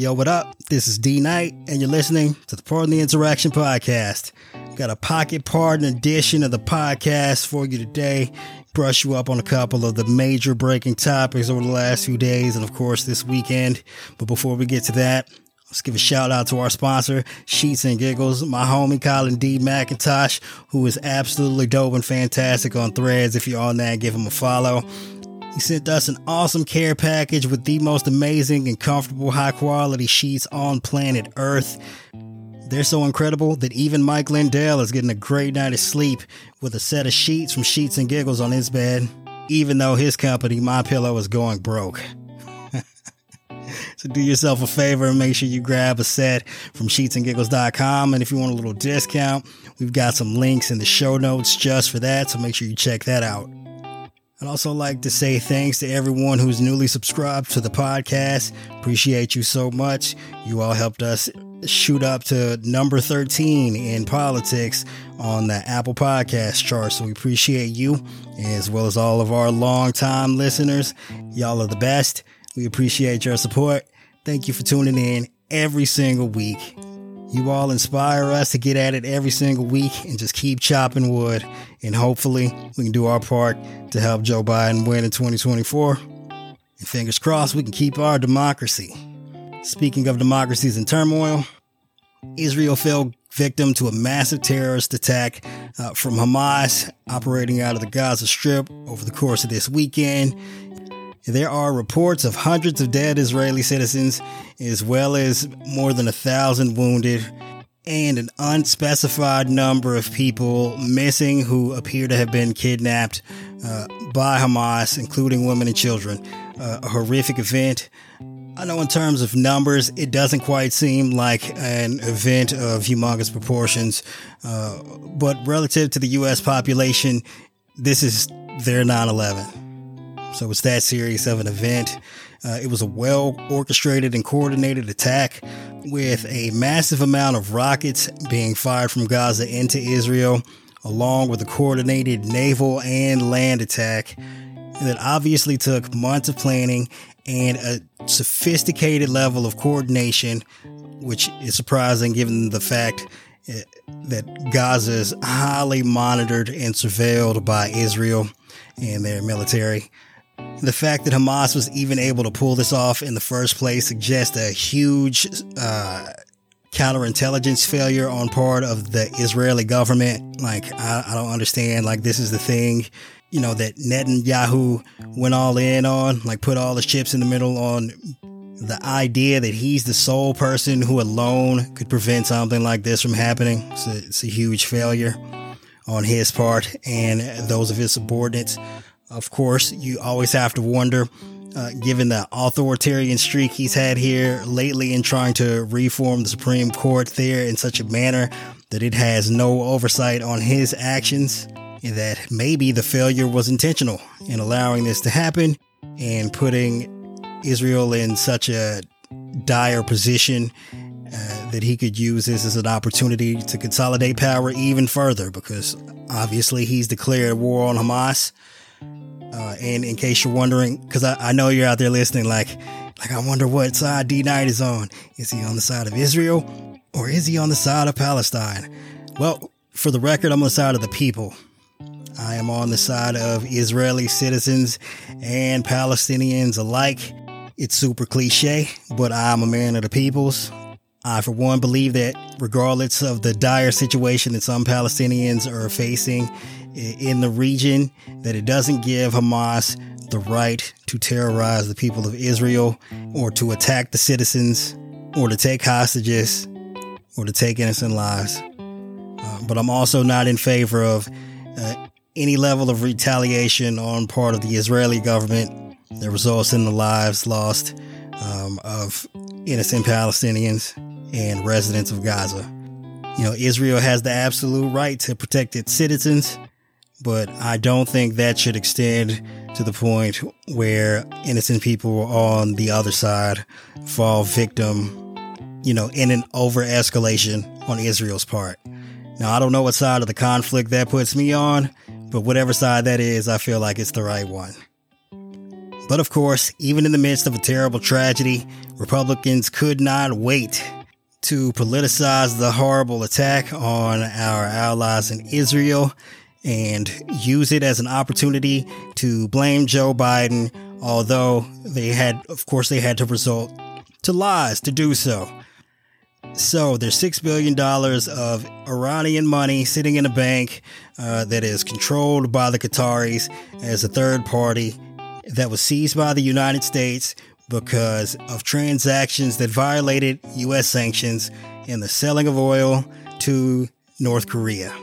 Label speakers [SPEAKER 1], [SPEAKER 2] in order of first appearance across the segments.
[SPEAKER 1] Yo, what up? This is D Knight, and you're listening to the Pardon the Insurrection podcast. Got a pocket pardon edition of the podcast for you today. Brush you up on a couple of the major breaking topics over the last few days, and of course this weekend. But before we get to that, Let's give a shout out to our sponsor, Sheets and Giggles, my homie Colin D. McIntosh, who is absolutely dope and fantastic on threads. If you're on that, give him a follow. He sent us an awesome care package with the most amazing and comfortable high quality sheets on planet Earth. They're so incredible that even Mike Lindell is getting a great night of sleep with a set of sheets from Sheets and Giggles on his bed, even though his company, My Pillow, is going broke. So do yourself a favor and make sure you grab a set from sheetsandgiggles.com. And if you want a little discount, we've got some links in the show notes just for that. So make sure you check that out. I'd also like to say thanks to everyone who's newly subscribed to the podcast. Appreciate you so much. You all helped us shoot up to number 13 in politics on the Apple Podcast chart. So we appreciate you as well as all of our longtime listeners. Y'all are the best. We appreciate your support. Thank you for tuning in every single week. You all inspire us to get at it every single week and just keep chopping wood. And hopefully, we can do our part to help Joe Biden win in 2024. And fingers crossed, we can keep our democracy. Speaking of democracies in turmoil, Israel fell victim to a massive terrorist attack uh, from Hamas operating out of the Gaza Strip over the course of this weekend. There are reports of hundreds of dead Israeli citizens, as well as more than a thousand wounded, and an unspecified number of people missing who appear to have been kidnapped uh, by Hamas, including women and children. Uh, a horrific event. I know in terms of numbers, it doesn't quite seem like an event of humongous proportions, uh, but relative to the U.S. population, this is their 9 11. So it's that serious of an event. Uh, it was a well orchestrated and coordinated attack with a massive amount of rockets being fired from Gaza into Israel, along with a coordinated naval and land attack that obviously took months of planning and a sophisticated level of coordination, which is surprising given the fact uh, that Gaza is highly monitored and surveilled by Israel and their military. The fact that Hamas was even able to pull this off in the first place suggests a huge uh, counterintelligence failure on part of the Israeli government. Like, I, I don't understand. Like, this is the thing, you know, that Netanyahu went all in on, like, put all the chips in the middle on the idea that he's the sole person who alone could prevent something like this from happening. It's a, it's a huge failure on his part and those of his subordinates. Of course, you always have to wonder, uh, given the authoritarian streak he's had here lately in trying to reform the Supreme Court there in such a manner that it has no oversight on his actions, and that maybe the failure was intentional in allowing this to happen and putting Israel in such a dire position uh, that he could use this as an opportunity to consolidate power even further because obviously he's declared war on Hamas uh, and in case you're wondering, because I, I know you're out there listening, like, like I wonder what side D Knight is on. Is he on the side of Israel or is he on the side of Palestine? Well, for the record, I'm on the side of the people. I am on the side of Israeli citizens and Palestinians alike. It's super cliche, but I'm a man of the peoples. I, for one, believe that regardless of the dire situation that some Palestinians are facing in the region, that it doesn't give Hamas the right to terrorize the people of Israel or to attack the citizens or to take hostages or to take innocent lives. Uh, but I'm also not in favor of uh, any level of retaliation on part of the Israeli government that results in the lives lost um, of innocent Palestinians and residents of Gaza. You know, Israel has the absolute right to protect its citizens, but I don't think that should extend to the point where innocent people on the other side fall victim, you know, in an over escalation on Israel's part. Now, I don't know what side of the conflict that puts me on, but whatever side that is, I feel like it's the right one. But of course, even in the midst of a terrible tragedy, Republicans could not wait to politicize the horrible attack on our allies in Israel and use it as an opportunity to blame Joe Biden, although they had, of course, they had to resort to lies to do so. So there's $6 billion of Iranian money sitting in a bank uh, that is controlled by the Qataris as a third party that was seized by the United States because of transactions that violated U.S. sanctions in the selling of oil to North Korea.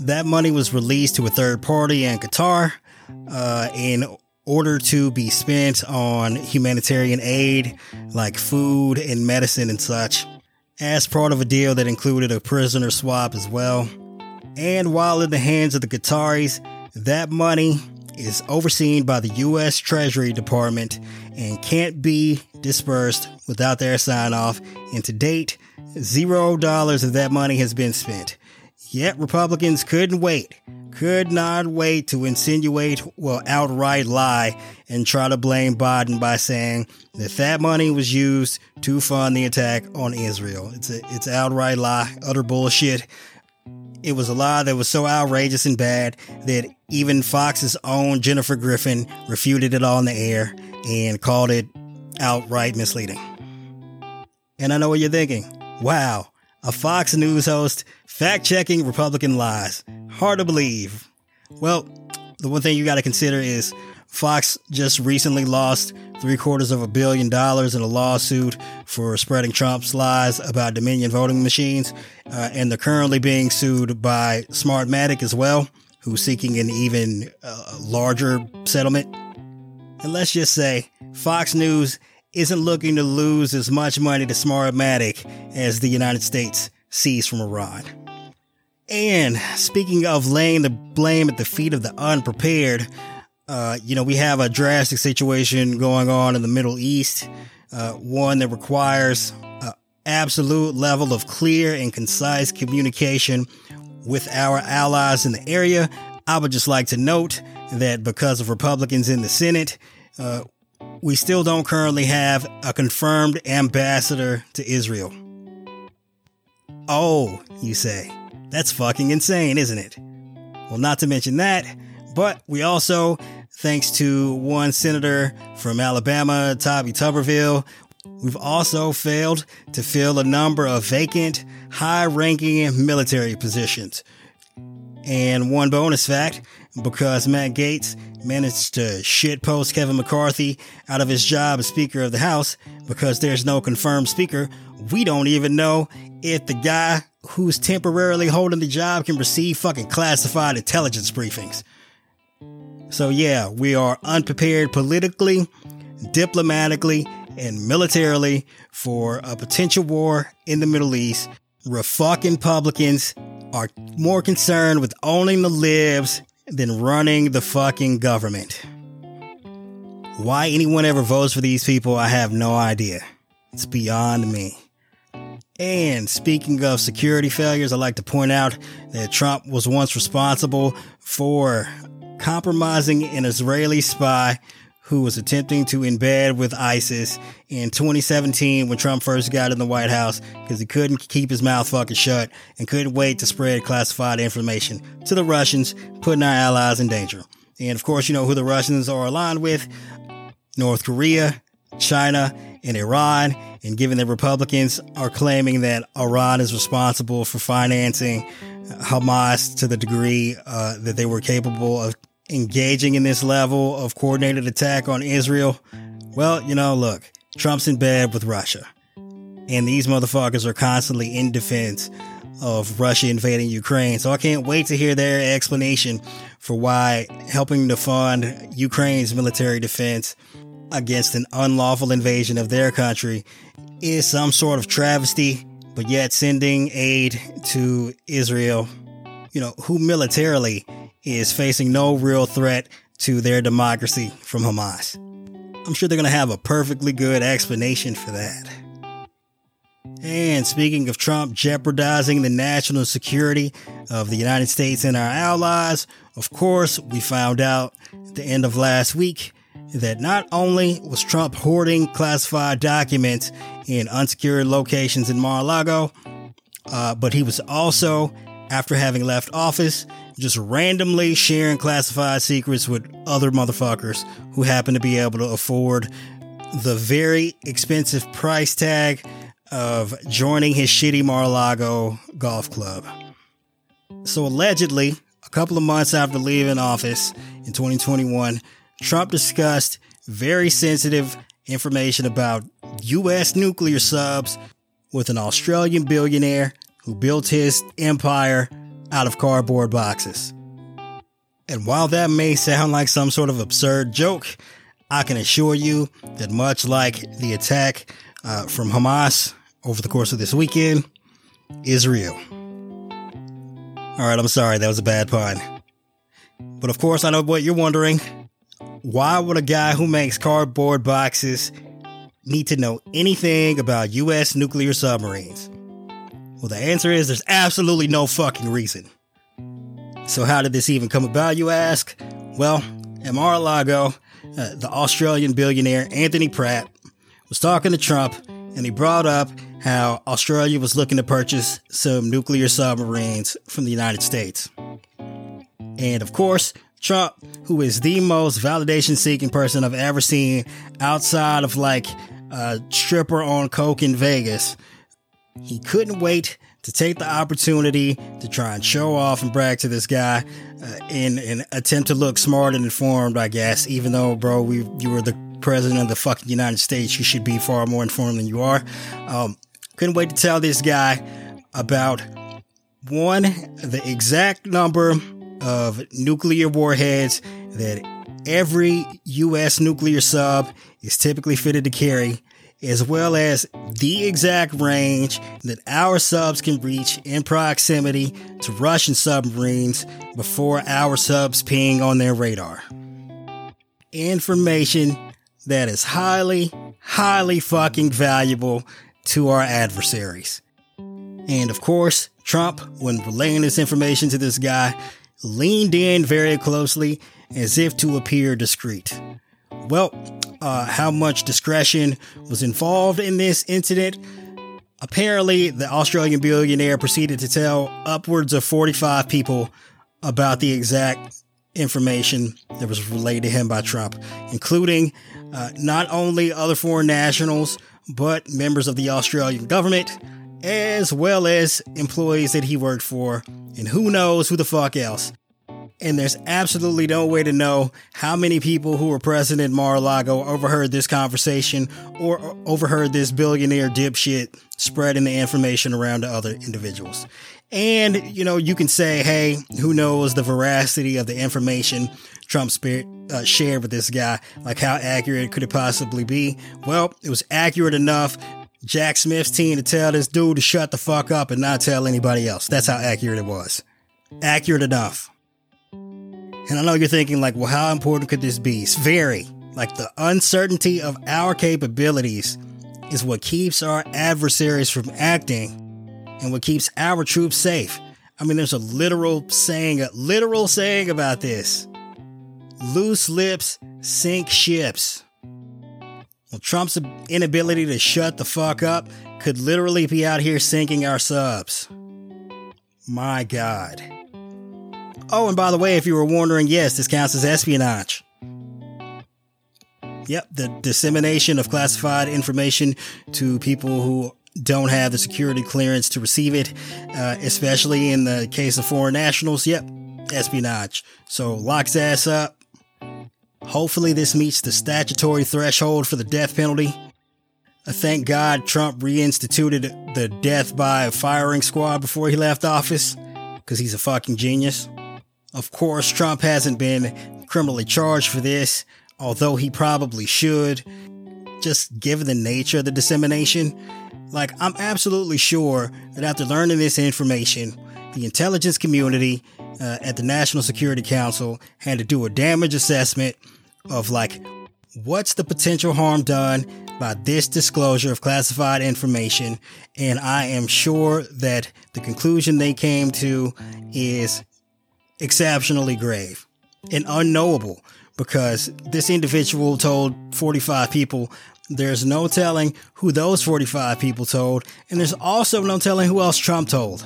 [SPEAKER 1] That money was released to a third party in Qatar uh, in order to be spent on humanitarian aid like food and medicine and such, as part of a deal that included a prisoner swap as well. And while in the hands of the Qataris, that money is overseen by the U.S. Treasury Department and can't be dispersed without their sign off. And to date, zero dollars of that money has been spent. Yet Republicans couldn't wait, could not wait to insinuate, well, outright lie and try to blame Biden by saying that that money was used to fund the attack on Israel. It's a, it's outright lie, utter bullshit. It was a lie that was so outrageous and bad that even Fox's own Jennifer Griffin refuted it on the air and called it outright misleading. And I know what you're thinking. Wow, a Fox News host fact checking Republican lies. Hard to believe. Well, the one thing you got to consider is Fox just recently lost three quarters of a billion dollars in a lawsuit for spreading Trump's lies about Dominion voting machines, uh, and they're currently being sued by Smartmatic as well, who's seeking an even uh, larger settlement. And let's just say Fox News isn't looking to lose as much money to Smartmatic as the United States sees from Iran. And speaking of laying the blame at the feet of the unprepared, uh, you know, we have a drastic situation going on in the Middle East, uh, one that requires an absolute level of clear and concise communication with our allies in the area. I would just like to note that because of Republicans in the Senate, uh, we still don't currently have a confirmed ambassador to Israel. Oh, you say. That's fucking insane, isn't it? Well, not to mention that, but we also, thanks to one senator from Alabama, Tommy Tuberville, we've also failed to fill a number of vacant, high ranking military positions. And one bonus fact because Matt Gaetz managed to shitpost Kevin McCarthy out of his job as Speaker of the House because there's no confirmed Speaker. We don't even know if the guy who's temporarily holding the job can receive fucking classified intelligence briefings. So, yeah, we are unprepared politically, diplomatically, and militarily for a potential war in the Middle East. Fucking Republicans are more concerned with owning the libs than running the fucking government. Why anyone ever votes for these people, I have no idea. It's beyond me. And speaking of security failures, I'd like to point out that Trump was once responsible for compromising an Israeli spy who was attempting to embed with ISIS in 2017 when Trump first got in the White House because he couldn't keep his mouth fucking shut and couldn't wait to spread classified information to the Russians, putting our allies in danger. And of course, you know who the Russians are aligned with North Korea, China, and Iran. And given that Republicans are claiming that Iran is responsible for financing Hamas to the degree uh, that they were capable of engaging in this level of coordinated attack on Israel, well, you know, look, Trump's in bed with Russia. And these motherfuckers are constantly in defense of Russia invading Ukraine. So I can't wait to hear their explanation for why helping to fund Ukraine's military defense against an unlawful invasion of their country is some sort of travesty, but yet sending aid to Israel, you know, who militarily is facing no real threat to their democracy from Hamas. I'm sure they're going to have a perfectly good explanation for that. And speaking of Trump jeopardizing the national security of the United States and our allies, of course, we found out at the end of last week that not only was Trump hoarding classified documents in unsecured locations in Mar-a-Lago, uh, but he was also, after having left office, just randomly sharing classified secrets with other motherfuckers who happen to be able to afford the very expensive price tag of joining his shitty Mar-a-Lago golf club. So allegedly, a couple of months after leaving office in 2021, Trump discussed very sensitive information about U.S. nuclear subs with an Australian billionaire who built his empire out of cardboard boxes. And while that may sound like some sort of absurd joke, I can assure you that much like the attack uh, from Hamas over the course of this weekend, is real. All right, I'm sorry, that was a bad pun. But of course, I know what you're wondering. Why would a guy who makes cardboard boxes need to know anything about U.S. nuclear submarines? Well, the answer is there's absolutely no fucking reason. So, how did this even come about, you ask? Well, at Mar a Lago, uh, the Australian billionaire Anthony Pratt was talking to Trump and he brought up how Australia was looking to purchase some nuclear submarines from the United States. And of course, Trump, who is the most validation seeking person I've ever seen outside of like a stripper on Coke in Vegas, he couldn't wait to take the opportunity to try and show off and brag to this guy uh, in an attempt to look smart and informed, I guess, even though, bro, we, you were the president of the fucking United States, you should be far more informed than you are. Um, couldn't wait to tell this guy about one, the exact number of nuclear warheads that every U.S. nuclear sub is typically fitted to carry, as well mm. as the exact range that our subs can reach in proximity to Russian submarines before our subs ping on their radar. Information that is highly, highly fucking valuable to our adversaries. And of course, Trump, when relaying this information to this guy, leaned in very closely as if to appear discreet. Well, uh, how much discretion was involved in this incident? Apparently, the Australian billionaire proceeded to tell upwards of 45 people about the exact information that was relayed to him by Trump, including uh, not only other foreign nationals, but members of the Australian government, as well as employees that he worked for, and who knows who the fuck else. And there's absolutely no way to know how many people who were present in Mar-a-Lago overheard this conversation or overheard this billionaire dipshit spreading the information around to other individuals. And, you know, you can say, hey, who knows the veracity of the information Trump uh, shared with this guy? Like, how accurate could it possibly be? Well, it was accurate enough. Jack Smith's team to tell this dude to shut the fuck up and not tell anybody else. That's how accurate it was. Accurate enough. And I know you're thinking, like, well, how important could this be? It's very. Like, the uncertainty of our capabilities is what keeps our adversaries from acting and what keeps our troops safe. I mean, there's a literal saying, a literal saying about this. Loose lips sink ships. Well, Trump's inability to shut the fuck up could literally be out here sinking our subs. My God. Oh, and by the way, if you were wondering, yes, this counts as espionage. Yep, the dissemination of classified information to people who don't have the security clearance to receive it, uh, especially in the case of foreign nationals. Yep, espionage. So lock his ass up. Hopefully, this meets the statutory threshold for the death penalty. Uh, thank God Trump reinstituted the death by firing squad before he left office, because he's a fucking genius. Of course, Trump hasn't been criminally charged for this, although he probably should, just given the nature of the dissemination. Like, I'm absolutely sure that after learning this information, the intelligence community uh, at the National Security Council had to do a damage assessment of like, what's the potential harm done by this disclosure of classified information? And I am sure that the conclusion they came to is exceptionally grave and unknowable because this individual told 45 people. There's no telling who those 45 people told, and there's also no telling who else Trump told.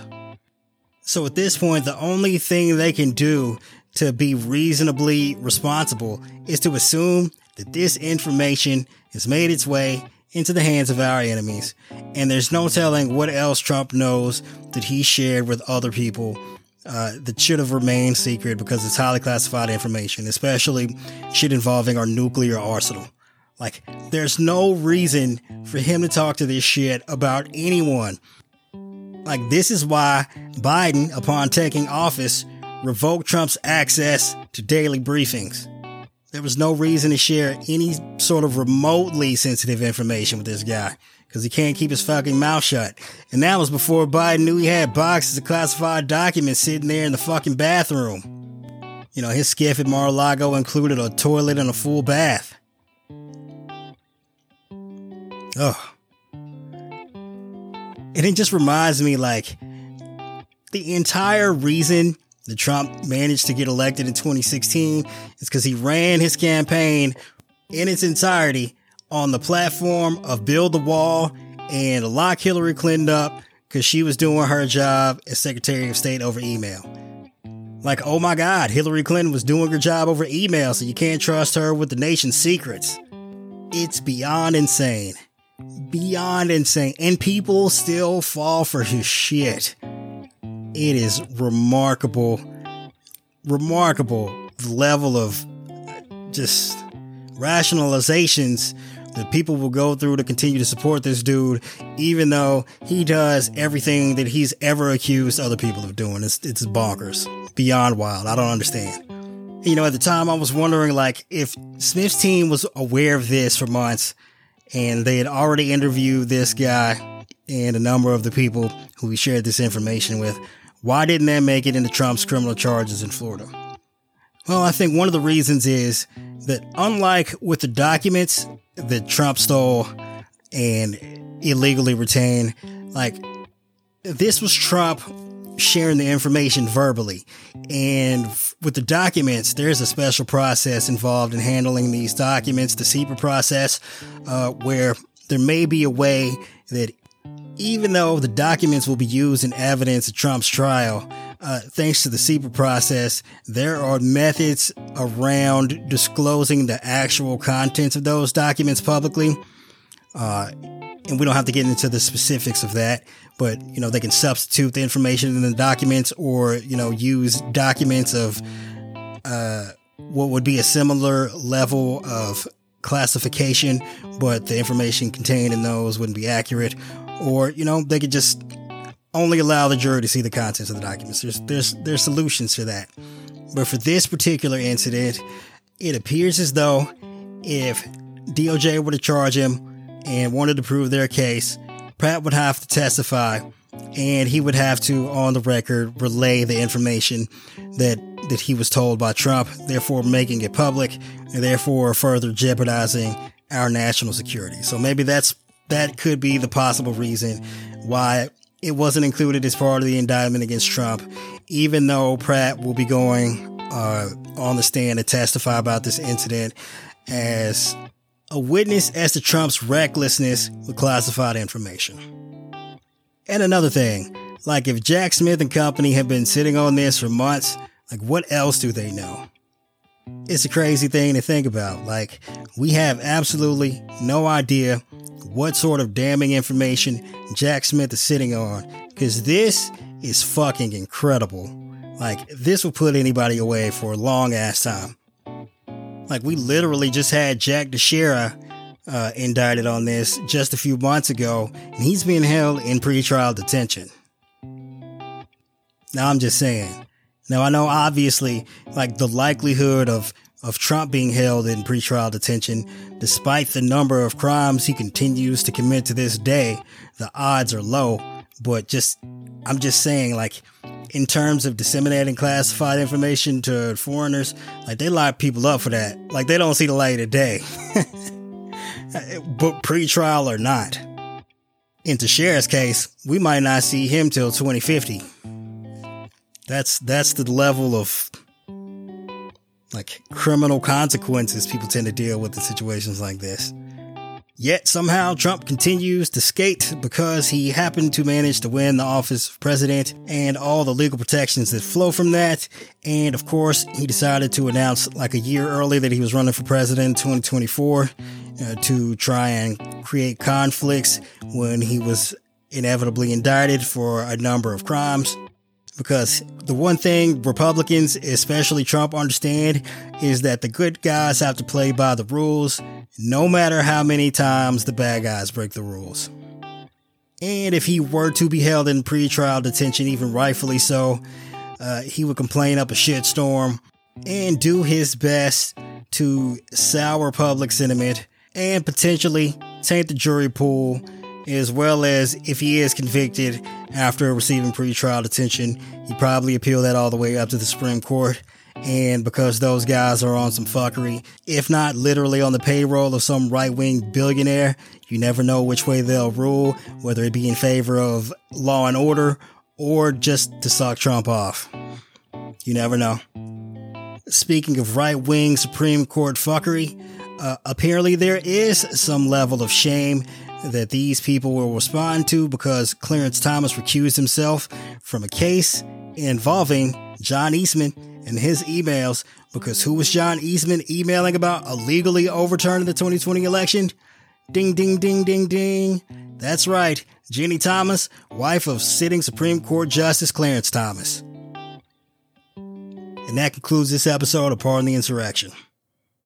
[SPEAKER 1] So at this point, the only thing they can do to be reasonably responsible is to assume that this information has made its way into the hands of our enemies. And there's no telling what else Trump knows that he shared with other people uh, that should have remained secret because it's highly classified information, especially shit involving our nuclear arsenal. Like, there's no reason for him to talk to this shit about anyone. Like, this is why Biden, upon taking office, revoked Trump's access to daily briefings. There was no reason to share any sort of remotely sensitive information with this guy because he can't keep his fucking mouth shut. And that was before Biden knew he had boxes of classified documents sitting there in the fucking bathroom. You know, his SCIF at Mar-a-Lago included a toilet and a full bath. Oh. And it just reminds me like the entire reason that Trump managed to get elected in 2016 is because he ran his campaign in its entirety on the platform of build the wall and lock Hillary Clinton up because she was doing her job as Secretary of State over email. Like, oh my God, Hillary Clinton was doing her job over email, so you can't trust her with the nation's secrets. It's beyond insane beyond insane. And people still fall for his shit. It is remarkable, remarkable level of just rationalizations that people will go through to continue to support this dude, even though he does everything that he's ever accused other people of doing. It's, it's bonkers. Beyond wild. I don't understand. You know, at the time I was wondering like if Smith's team was aware of this for months and they had already interviewed this guy and a number of the people who he shared this information with. Why didn't that make it into Trump's criminal charges in Florida? Well, I think one of the reasons is that unlike with the documents that Trump stole and illegally retained, like this was Trump sharing the information verbally. And with the documents, there's a special process involved in handling these documents, the CIPA process, uh, where there may be a way that even though the documents will be used in evidence at Trump's trial, uh, thanks to the CIPA process, there are methods around disclosing the actual contents of those documents publicly. Uh, and we don't have to get into the specifics of that, but you know, they can substitute the information in the documents or, you know, use documents of, uh, what would be a similar level of classification, but the information contained in those wouldn't be accurate. Or, you know, they could just only allow the jury to see the contents of the documents. There's, there's, there's solutions for that. But for this particular incident, it appears as though if DOJ were to charge him and wanted to prove their case, Pratt would have to testify and he would have to, on the record, relay the information that that he was told by Trump, therefore making it public and therefore further jeopardizing our national security. So maybe that's that could be the possible reason why it wasn't included as part of the indictment against Trump, even though Pratt will be going uh, on the stand to testify about this incident as a witness as to Trump's recklessness with classified information. And another thing, like if Jack Smith and company have been sitting on this for months, like what else do they know? It's a crazy thing to think about. Like we have absolutely no idea what sort of damning information Jack Smith is sitting on because this is fucking incredible. Like this will put anybody away for a long ass time. Like we literally just had Jack Teixeira uh, indicted on this just a few months ago, and he's being held in pretrial detention. Now I'm just saying. Now I know obviously, like the likelihood of of Trump being held in pretrial detention, despite the number of crimes he continues to commit to this day, the odds are low. But just, I'm just saying, like, in terms of disseminating classified information to foreigners, like they lock people up for that. Like they don't see the light of day. but pre-trial or not. In Teixeira's case, we might not see him till 2050. That's that's the level of like criminal consequences people tend to deal with in situations like this. Yet somehow Trump continues to skate because he happened to manage to win the office of president and all the legal protections that flow from that. And of course, he decided to announce like a year early that he was running for president in 2024 uh, to try and create conflicts when he was inevitably indicted for a number of crimes. Because the one thing Republicans, especially Trump, understand is that the good guys have to play by the rules, no matter how many times the bad guys break the rules. And if he were to be held in pretrial detention, even rightfully so, uh, he would complain up a shitstorm and do his best to sour public sentiment and potentially taint the jury pool as well as if he is convicted after receiving pretrial detention, he probably appeal that all the way up to the Supreme Court. And because those guys are on some fuckery, if not literally on the payroll of some right wing billionaire, you never know which way they'll rule, whether it be in favor of law and order or just to suck Trump off. You never know. Speaking of right wing Supreme Court fuckery, uh, apparently there is some level of shame that these people will respond to because Clarence Thomas recused himself from a case involving John Eastman and his emails because who was John Eastman emailing about illegally overturning the 2020 election? Ding, ding, ding, ding, ding. That's right, Ginni Thomas, wife of sitting Supreme Court Justice Clarence Thomas. And that concludes this episode of Pardon the Insurrection.